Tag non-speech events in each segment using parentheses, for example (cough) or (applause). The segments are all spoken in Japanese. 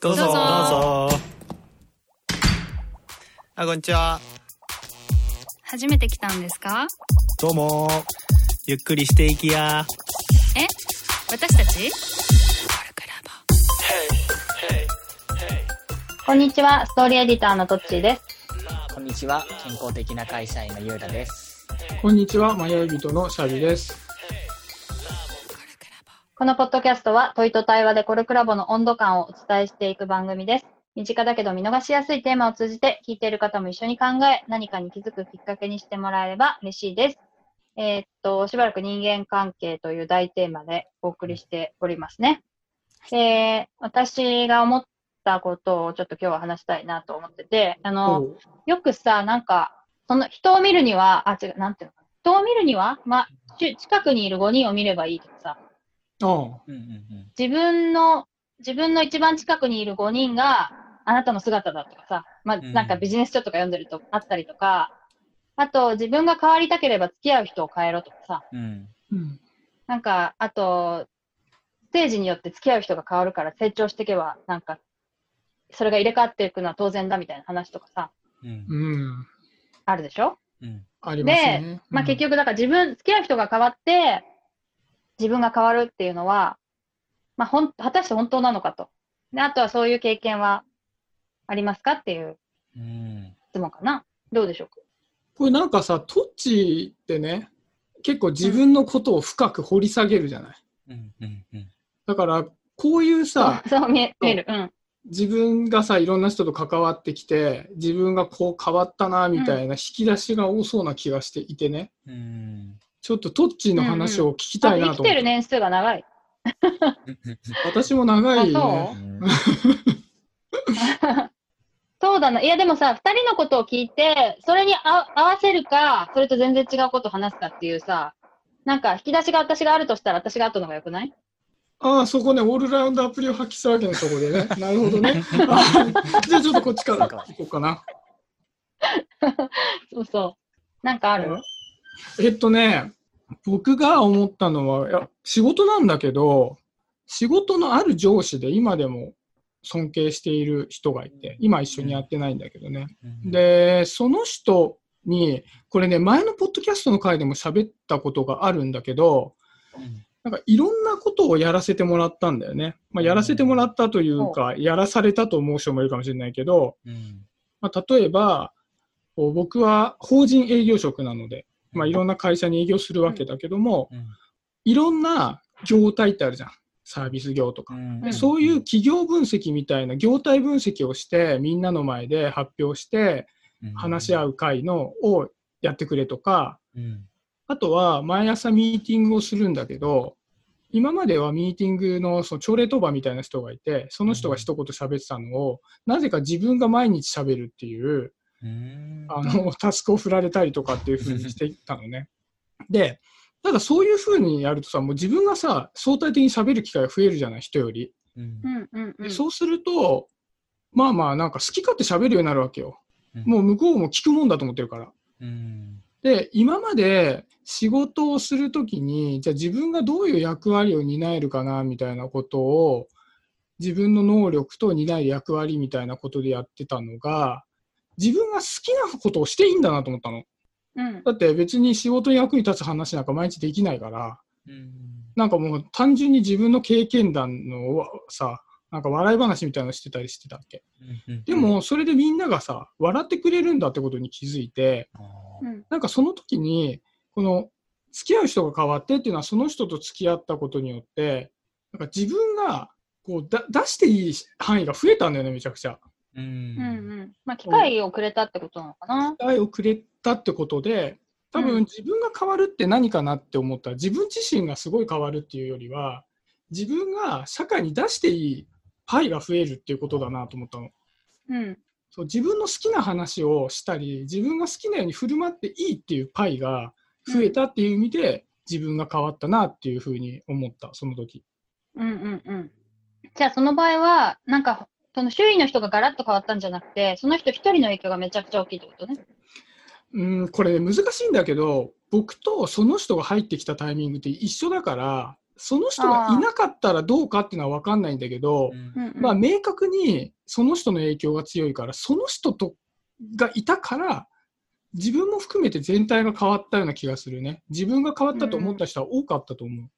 どうぞ。どうぞ。あこんにちは。初めて来たんですか？どうも。ゆっくりしていきや。え？私たち？こんにちは、ストーリーエディターのトッチーです。こんにちは。健康的な会社員のゆうだです。こんにちは、迷い人のシャビです。このポッドキャストは問いと対話でコルクラボの温度感をお伝えしていく番組です。身近だけど見逃しやすいテーマを通じて聞いている方も一緒に考え、何かに気づくきっかけにしてもらえれば嬉しいです。えーっと、しばらく人間関係という大テーマでお送りしておりますね。で、私が思ったことをちょっと今日は話したいなと思ってて、あの、よくさ、なんか、その人を見るには、あ、違う、なんていうの。人を見るには、まあ、ち近くにいる5人を見ればいいとかさ、うんうんうん。自分の、自分の一番近くにいる5人があなたの姿だとかさ、まあ、うんなんかビジネス書とか読んでるとあったりとか、あと自分が変わりたければ付き合う人を変えろとかさ、うん。うん。なんか、あと、ステージによって付き合う人が変わるから成長していけば、なんか、それが入れ替わっていくのは当然だみたいな話とかさ、うん。うん。あるでしょ？うん。ありますでね。、まあ結局、だから自分、付き合う人が変わって、自分が変わるっていうのは、まあほん、果たして本当なのかと。で、あとはそういう経験はありますかっていううん。質問かな。どうでしょうか？これなんかさ、トッチってね、結構自分のことを深く掘り下げるじゃない？うん。うん。うん。だから、こういうさ、そう、(laughs) 見える。うん。自分がさ、いろんな人と関わってきて、自分がこう変わったな、みたいな引き出しが多そうな気がしていてね、うん。ちょっとトッチの話を聞きたいなと思って。る年数が長い。私も長い。そう？だな。いや、でもさ、二人のことを聞いて、それにあ合わせるか、それと全然違うことを話すかっていうさ、なんか引き出しが私があるとしたら私が後の方がよくない？ああ、そこね、オールラウンドアプリを発揮したわけね、そこでね。(laughs) なるほどね。(laughs) あじゃあちょっとこっちから行こうかな。そうそう。なんかある？えっとね、僕が思ったのは、いや仕事なんだけど、仕事のある上司で今でも尊敬している人がいて、今一緒にやってないんだけどね。うん、で、その人に、これね、前のポッドキャストの回でも喋ったことがあるんだけど、うんなんかいろんなことをやらせてもらったんだよね。まあ、やらせてもらったというか、やらされたと思う人もいるかもしれないけど、うん。まあ、例えば、僕は法人営業職なので、まあ、いろんな会社に営業するわけだけども、うん。いろんな業態ってあるじゃん。サービス業とか。うんでそういう企業分析みたいな業態分析をして、みんなの前で発表して、話し合う会のをやってくれとか、うん。あとは毎朝ミーティングをするんだけど、今まではミーティングのその朝礼当番みたいな人がいて、その人が一言喋ってたのを、なぜか自分が毎日喋るっていう、うん。あの、(laughs) タスクを振られたりとかっていう風にしていったのね。で、ただそういう風にやるとさ、もう自分がさ、相対的に喋る機会が増えるじゃない、人より。うんうんうんうん。でそうすると、まあまあ、なんか好き勝手喋るようになるわけよ。うんもう向こうも聞くもんだと思ってるから。うん。で、今まで仕事をするときに、じゃあ自分がどういう役割を担えるかな、みたいなことを、自分の能力と担える役割みたいなことでやってたのが、自分が好きなことをしていいんだなと思ったの。うん。だって別に仕事に役に立つ話なんか毎日できないから、うん。なんかもう単純に自分の経験談のさ、なんか笑い話みたいなのしてたりしてたっけ。うん。でも、それでみんながさ、笑ってくれるんだってことに気づいて、なんかその時に、この、付き合う人が変わってっていうのは、その人と付き合ったことによって、なんか自分が、こうだ、出していい範囲が増えたんだよね、めちゃくちゃ。う。うんんうん。まあ、機会をくれたってことなのかな。機会をくれたってことで、多うん分自分が変わるって何かなって思ったら、自分自身がすごい変わるっていうよりは、自分が社会に出していいパイが増えるっていうことだなと思ったの。うん。そう自分の好きな話をしたり、自分が好きなように振る舞っていいっていうパイが増えたっていう意味で、自分が変わったなっていうふうに思った、その時。うんうんうん。じゃあその場合は、なんか、その周囲の人がガラッと変わったんじゃなくて、その人一人の影響がめちゃくちゃ大きいってことね。うん、これ難しいんだけど、僕とその人が入ってきたタイミングって一緒だから、その人がいなかったらどうかっていうのは分かんないんだけど、うんうんうんまあ、明確にその人の影響が強いから、その人とがいたから、自分も含めて全体が変わったような気がするね。自分が変わったと思った人は多かったと思う。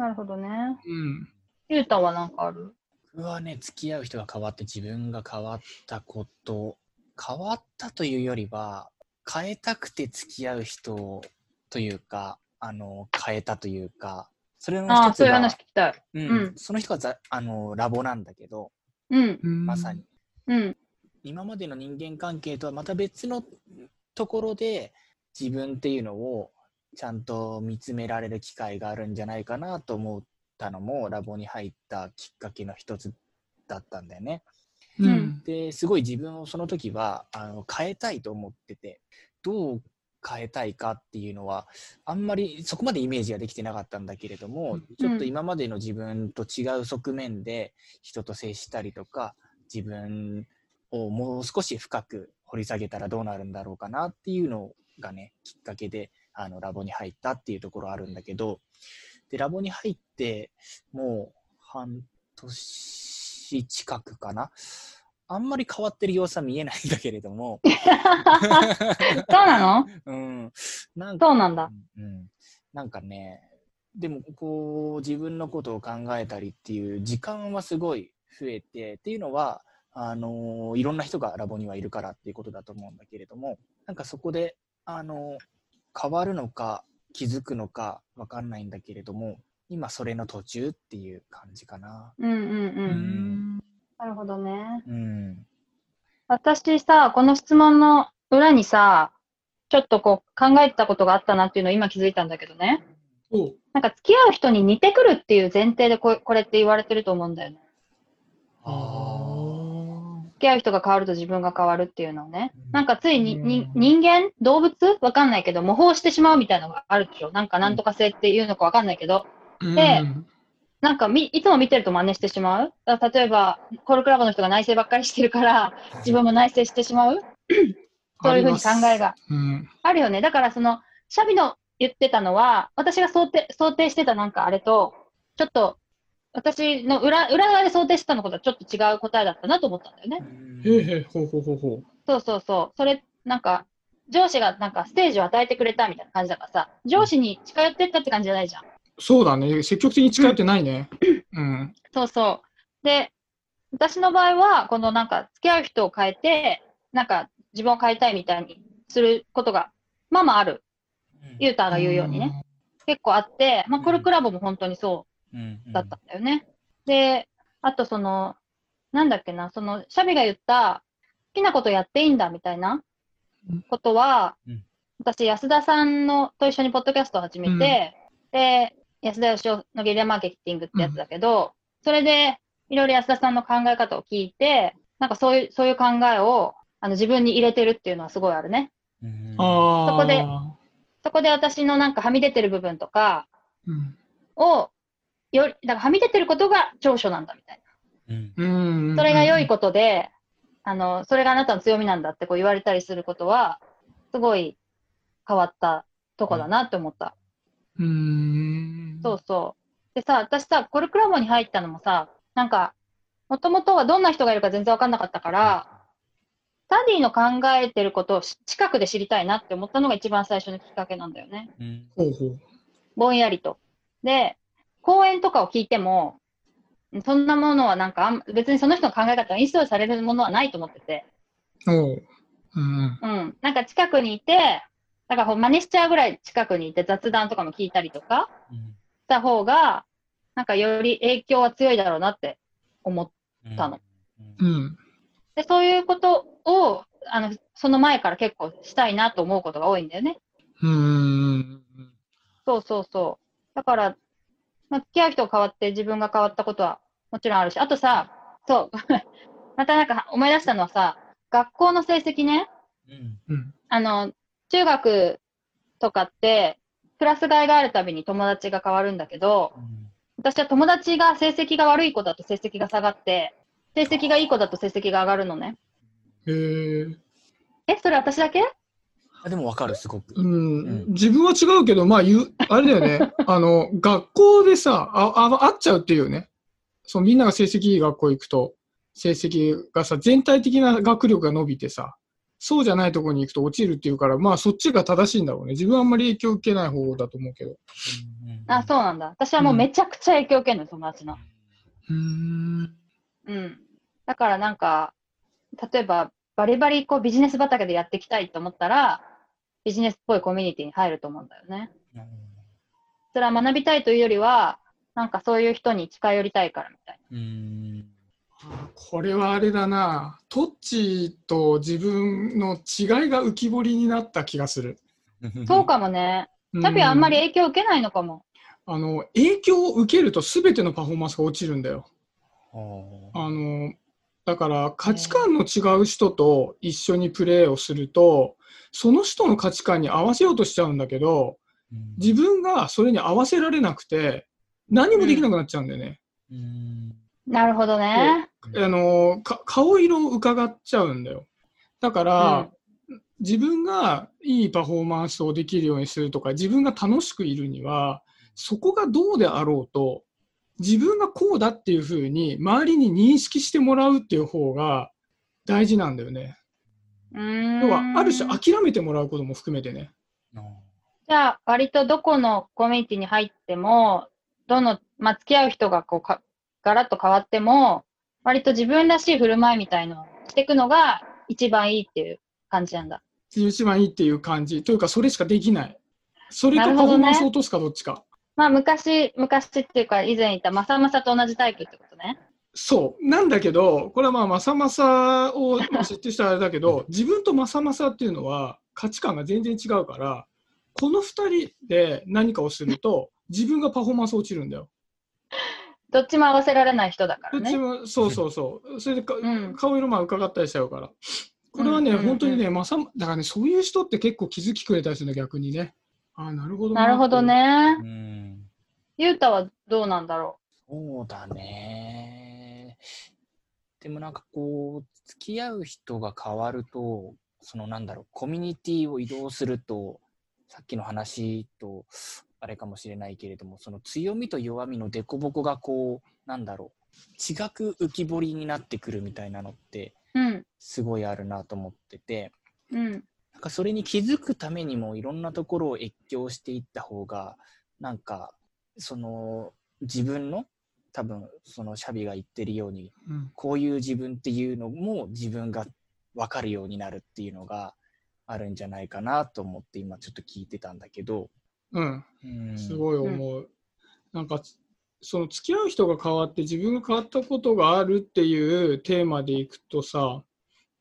なるほどね。うん。ゆうたはなんかある？僕はね、付き合う人が変わって自分が変わったこと、変わったというよりは、変えたくて付き合う人というか、あの、変えたというか、それのああ、一つがそういう話、聞きたい。うんうんその人がざあのラボなんだけど、うん。まさに。うん。今までの人間関係とはまた別のところで自分っていうのをちゃんと見つめられる機会があるんじゃないかなと思ったのもラボに入ったきっかけの一つだったんだよね。うん。ですごい自分をその時はあの変えたいと思っててどう変えたいかっていうのはあんまりそこまでイメージができてなかったんだけれども、ちょっと今までの自分と違う側面で人と接したりとか自分をもう少し深く掘り下げたらどうなるんだろうかなっていうのがねきっかけであのラボに入ったっていうところあるんだけどでラボに入ってもう半年近くかな。あんまり変わってる様子は見えないんだけれども、(laughs) そうなの？うん、なんか、そうなんだ。うん、なんかね、でもこう自分のことを考えたりっていう時間はすごい増えてっていうのはあのいろんな人がラボにはいるからっていうことだと思うんだけれどもなんかそこであの変わるのか気づくのかわかんないんだけれども今それの途中っていう感じかな。うんうんう。うんんなるほどね。うん私さ、この質問の裏にさ、ちょっとこう考えてたことがあったなっていうのを今気づいたんだけどね。おなんか付き合う人に似てくるっていう前提でここれって言われてると思うんだよね。あ付き合う人が変わると自分が変わるっていうのをね。うん。なんかついに、にうん。人間？動物？わかんないけど、模倣してしまうみたいなのがあるでしょ。なんかなんとか性っていうのかわかんないけど、でなんかみ、いつも見てると真似してしまう？例えば、コールクラブの人が内省ばっかりしてるから、自分も内省してしまう？(coughs) そういうふうに考えがうん。あるよね。だからその、シャビの言ってたのは、私が想定、想定してたなんかあれと、ちょっと、私の裏、裏側で想定してたのことはちょっと違う答えだったなと思ったんだよね。へえへえ、ほうほうほうほそうそうそう。それ、なんか、上司がなんかステージを与えてくれたみたいな感じだからさ、上司に近寄ってったって感じじゃないじゃん。う。そうだね。積極的に近寄ってないね。うん。そうそう。で、私の場合は、このなんか、付き合う人を変えて、なんか、自分を変えたいみたいにすることが、まあまあある。ユータが言うようにね。結構あって、まあ、コルクラボも本当にそうだったんだよね。で、あとその、なんだっけな、その、シャビが言った、好きなことやっていいんだみたいなことは、うん私、安田さんのと一緒にポッドキャストを始めて、で、安田義雄のゲリラマーケティングってやつだけど、それで、いろいろ安田さんの考え方を聞いて、なんかそういう、そういう考えを、あの、自分に入れてるっていうのはすごいあるね。そこでそこで私のなんかはみ出てる部分とかうん。を、より、だからはみ出てることが長所なんだみたい。な。それが良いことで、あの、それがあなたの強みなんだってこう言われたりすることは、すごい変わったとこだなって思った。うーん。そうそう。でさ、私さ、コルクラボに入ったのもさ、なんか、もともとはどんな人がいるか全然わかんなかったから、スタディの考えてることをし近くで知りたいなって思ったのが一番最初のきっかけなんだよね。うん。ぼんやりと。で、講演とかを聞いても、そんなものはなんかあん、別にその人の考え方がインストールされるものはないと思ってて、おう。うん。うん。なんか近くにいて、だからほん真似しちゃうぐらい近くにいて雑談とかも聞いたりとかした方が、なんかより影響は強いだろうなって思ったの。うん。て、そういうことを、あの、その前から結構したいなと思うことが多いんだよね。うーん。そうそうそう。だから、まあ、付き合う人が変わって自分が変わったことはもちろんあるし、あとさ、そう、(laughs) またなんか思い出したのはさ、学校の成績ね、うんうん。あの、中学とかって、クラス替えがあるたびに友達が変わるんだけど、私は友達が成績が悪い子だと成績が下がって、成績がいい子だと成績が上がるのね。へえ。え、それ私だけ？あでもわかる、すごく。うんうん自分は違うけど、まあ言う、あれだよね。(laughs) あの、学校でさ、あ、あ、あっちゃうっていうよね。そう、みんなが成績いい学校行くと、成績がさ、全体的な学力が伸びてさ、そうじゃないところに行くと落ちるっていうから、まあそっちが正しいんだろうね。自分はあんまり影響受けない方だと思うけど。あ、そうなんだ。私はもうめちゃくちゃ影響を受けるの、友達の。うーん。うん。だからなんか、例えば、バリバリこうビジネス畑でやっていきたいと思ったら、ビジネスっぽいコミュニティに入ると思うんだよね。うんそれは学びたいというよりは、なんかそういう人に近寄りたいからみたいうん。これはあれだな。トッチと自分の違いが浮き彫りになった気がする。な。そうかもね。チャビはあんまり影響を受けないのかも。あの、影響を受けると全てのパフォーマンスが落ちるんだよ。ほあの、だから価値観の違う人と一緒にプレーをすると、その人の価値観に合わせようとしちゃうんだけど、う自分がそれに合わせられなくて、何もできなくなっちゃうんだよね。うんなるほどね。あの、か顔色を伺っちゃうんだよ。だから、自分がいいパフォーマンスをできるようにするとか、自分が楽しくいるには、そこがどうであろうと、自分がこうだっていうふうに、周りに認識してもらうっていう方が大事なんだよね。要は、ある種諦めてもらうことも含めてね。じゃあ、割とどこのコミュニティに入っても、どの、まあ、付き合う人がこうか、ガラッと変わっても、割と自分らしい振る舞いみたいのをしていくのが一番いいっていう感じなんだ。一番いいっていう感じ。というか、それしかできない。それとパフォーなるほどねマンスを落とすかどっちか。まあ、昔、昔っていうか、以前言ったまさまさと同じタイプってことね。そう。なんだけど、これはまあ、まさまさを知ってる人はあれだけど、自分とまさまさっていうのは価値観が全然違うから、この二人で何かをすると、自分がパフォーマンス落ちるんだよ。どっちも合わせられない人だからね。どっちも、そうそうそう。それでか、うん顔色まあ伺ったりしちゃうから。これはね、うんうんうん本当にね、まさ、だからね、そういう人って結構気づきくれたりするんだ、逆にね。ああ、なるほどなるほど。ねう。んゆうたはどうなんだろそうだね。でもなんかこう、付き合う人が変わると、そのなんだろう、コミュニティを移動すると、さっきの話と、あれかもしれないけれども、その強みと弱みの凸凹がこう、なんだろう、違く浮き彫りになってくるみたいなのって。すごいあるなと思ってて、うん。なんかそれに気づくためにもいろんなところを越境していった方がなんかその自分の多分そのシャビが言ってるようにうん。こういう自分っていうのも自分が分かるようになるっていうのがあるんじゃないかなと思って今ちょっと聞いてたんだけど、うん。うん、すごい思う。なんか、その付き合う人が変わって自分が変わったことがあるっていうテーマでいくとさ、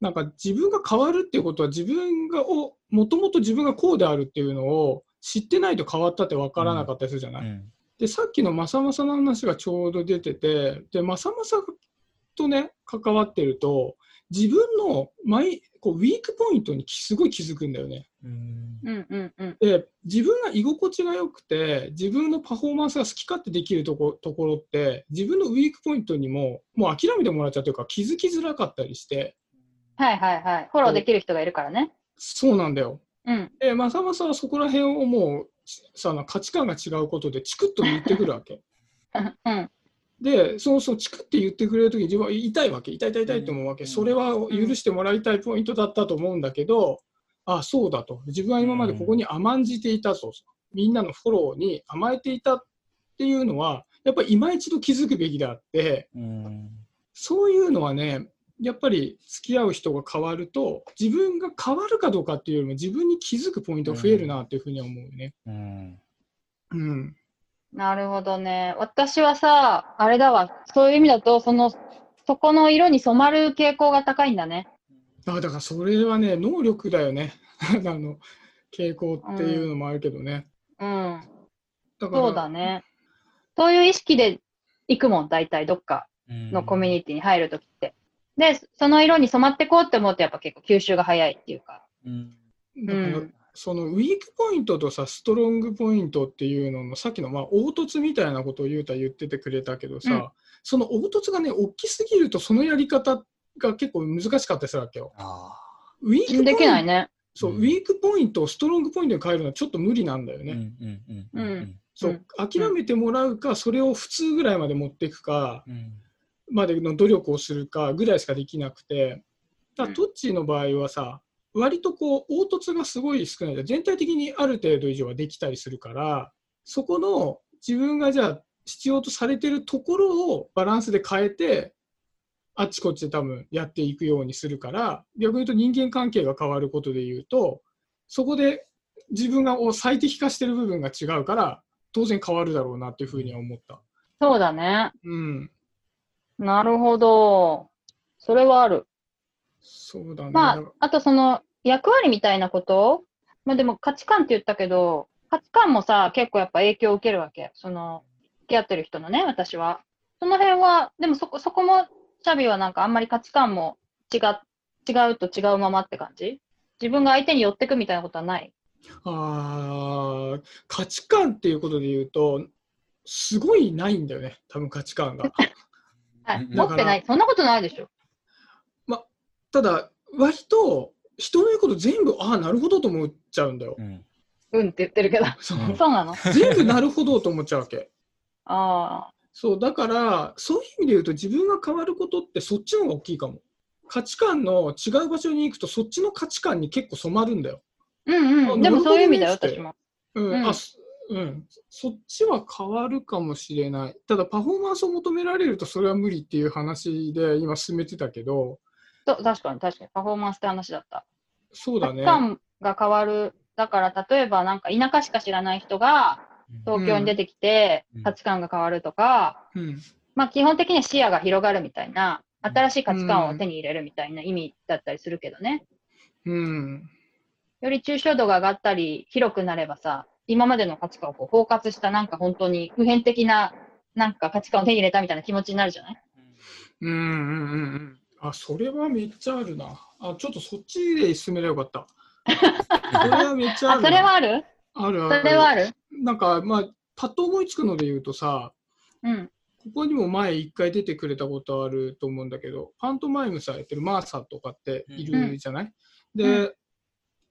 なんか自分が変わるっていうことは自分がを、もともと自分がこうであるっていうのを知ってないと変わったって分からなかったりするじゃない、うんで、さっきのまさまさの話がちょうど出てて、で、まさまさとね、関わってると、自分のマイこうウィークポイントにすごい気づくんだよね。うんうんうんうん。で自分が居心地が良くて自分のパフォーマンスが好き勝手できるとこところって自分のウィークポイントにももう諦めてもらっちゃうというか気づきづらかったりしてはいはいはい。フォローできる人がいるからね。そうなんだよ。うん。でまさまさはそこら辺をもうさ価値観が違うことでチクッと言ってくるわけ。(laughs) うん。でそのそうチクって言ってくれるとき自分は痛いわけ。痛い痛い痛いと思うわけ、うん。それは許してもらいたいポイントだったと思うんだけど、あそうだと。自分は今までここに甘んじていたと、みんなのフォローに甘えていたっていうのはやっぱり今一度気づくべきであってうん。そういうのはねやっぱり付き合う人が変わると自分が変わるかどうかっていうよりも自分に気づくポイントが増えるなっていうふうには思うよね。うんうんなるほどね。私はさ、あれだわ。そういう意味だと、その、そこの色に染まる傾向が高いんだね。あだからそれはね能力だよね (laughs) あの傾向っていうのもあるけどね。うん。だからそうだね。そういう意識で行くもん、大体どっかうんのコミュニティに入るときって。で、その色に染まってこうって思うと、やっぱ結構吸収が早いっていうか。うん。だから、うんそのウィークポイントとさストロングポイントっていうののさっきのまあ凹凸みたいなことを言うた言っててくれたけどさ、うん。その凹凸がね大きすぎるとそのやり方が結構難しかったりするわけよ。あウィー。クポイントできないね。そう、うん。ウィークポイントをストロングポイントに変えるのはちょっと無理なんだよね。うんうんうんうんうん。そう、諦めてもらうか、それを普通ぐらいまで持っていくか、うんまでの努力をするかぐらいしかできなくて、だトッチーの場合はさ、割とこう、凹凸がすごい少ない。全体的にある程度以上はできたりするから、そこの自分がじゃあ必要とされてるところをバランスで変えて、あっちこっちで多分やっていくようにするから、逆に言うと人間関係が変わることで言うと、そこで自分が最適化してる部分が違うから、当然変わるだろうなっていうふうには思った。そうだね。うん。なるほど。それはある。そうだね。まああとその役割みたいなこと？まあでも価値観って言ったけど、価値観もさ、結構やっぱ影響を受けるわけ。その、付き合ってる人のね、私は。その辺は、でもそこ、そこも、シャビはなんかあんまり価値観も違う、違うと違うままって感じ？自分が相手に寄ってくみたいなことはない？あー価値観っていうことで言うと、すごいないんだよね、多分価値観が。持ってない。そんなことないでしょ。ただ、割と人の言うこと全部、ああ、なるほどと思っちゃうんだよう。んうんって言ってるけど。そううんそうなの？全部なるほどと思っちゃうわけ。(laughs) ああ。そう、だから、そういう意味で言うと、自分が変わることってそっちの方が大きいかも。価値観の違う場所に行くと、そっちの価値観に結構染まるんだよ。うんうん。あでもそういう意味だよ、私も。うん、うんあそうん、そっちは変わるかもしれない。ただ、パフォーマンスを求められると、それは無理っていう話で今進めてたけど、確かに確かに。パフォーマンスって話だった。そうだね。価値観が変わる。だから、例えばなんか田舎しか知らない人が東京に出てきてうん価値観が変わるとか、うん、まあ基本的には視野が広がるみたいな、新しい価値観を手に入れるみたいな意味だったりするけどね。うん、より抽象度が上がったり、広くなればさ、今までの価値観をこう包括したなんか本当に普遍的ななんか価値観を手に入れたみたいな気持ちになるじゃない？うん、うん、うんうん。あ、それはめっちゃあるな。あ、ちょっとそっちで進めればよかった。(laughs) それはめっちゃああ、るそれはある？あるある。それはある？なんか、まあ、パッと思いつくので言うとさ、うん。ここにも前一回出てくれたことあると思うんだけど、パントマイムさやってるマーサとかっているじゃない、で、う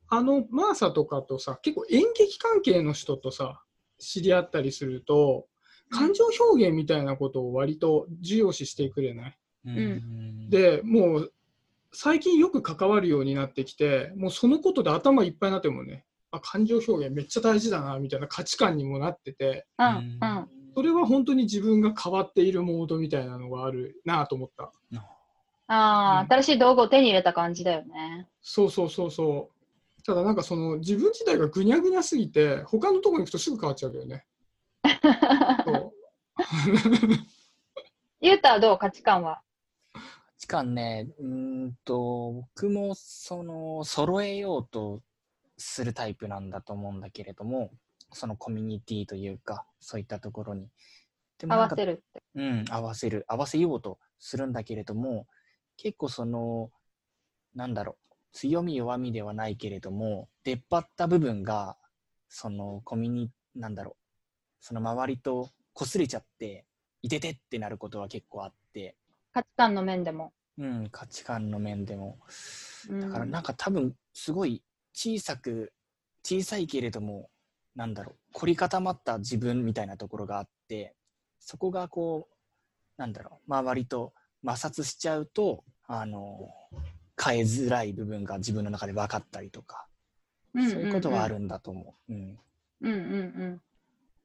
あのマーサとかとさ、結構演劇関係の人とさ、知り合ったりすると、感情表現みたいなことを割と重要視してくれない？うんで、もう最近よく関わるようになってきて、もうそのことで頭いっぱいになってもね、あ感情表現めっちゃ大事だなみたいな価値観にもなってて、うん。うん。それは本当に自分が変わっているモードみたいなのがあるなと思った。ああ、うん新しい道具を手に入れた感じだよね。そうそうそうそう。ただなんかその自分自体がぐにゃぐにゃすぎて、他のところに行くとすぐ変わっちゃうけどね。そう (laughs) ゆうたはどう？価値観は？価値観ね、うーんと、僕もその、揃えようとするタイプなんだと思うんだけれども、そのコミュニティというか、そういったところに。でも合わせるって。うん、合わせる、合わせようとするんだけれども、結構その、なんだろう、強み弱みではないけれども、出っ張った部分が、そのコミュニ、なんだろう、その周りと擦れちゃって、いててってなることは結構あって、価値観の面でも。うん、価値観の面でも。うんだからなんか多分、すごい小さく、小さいけれども、なんだろう、凝り固まった自分みたいなところがあって、そこがこう、なんだろう、周りと摩擦しちゃうと、あの、変えづらい部分が自分の中で分かったりとか、うんそういうことはあるんだと思う。うん。うんうんうん。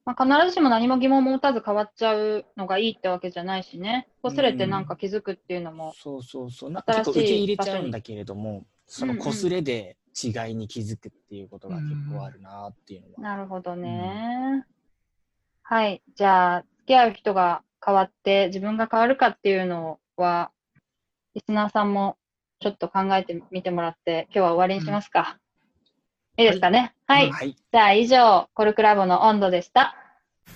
まあ、必ずしも何も疑問も持たず変わっちゃうのがいいってわけじゃないしね。擦れてなんか気づくっていうのも。そうそうそう。なんか新しい結構受け入れちゃうんだけれども、そのうんうん擦れで違いに気づくっていうことが結構あるなっていうのは。なるほどね。はい。じゃあ、付き合う人が変わって自分が変わるかっていうのは、リスナーさんもちょっと考えてみてもらって、今日は終わりにしますか。いいですかね？はい。はい。じゃあ以上、コルクラボの温度でした。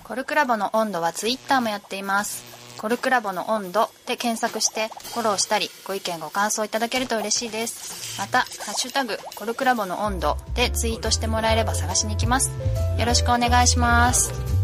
コルクラボの温度はツイッターもやっています。コルクラボの温度で検索してフォローしたりご意見ご感想いただけると嬉しいです。また、ハッシュタグコルクラボの温度でツイートしてもらえれば探しに行きます。よろしくお願いします。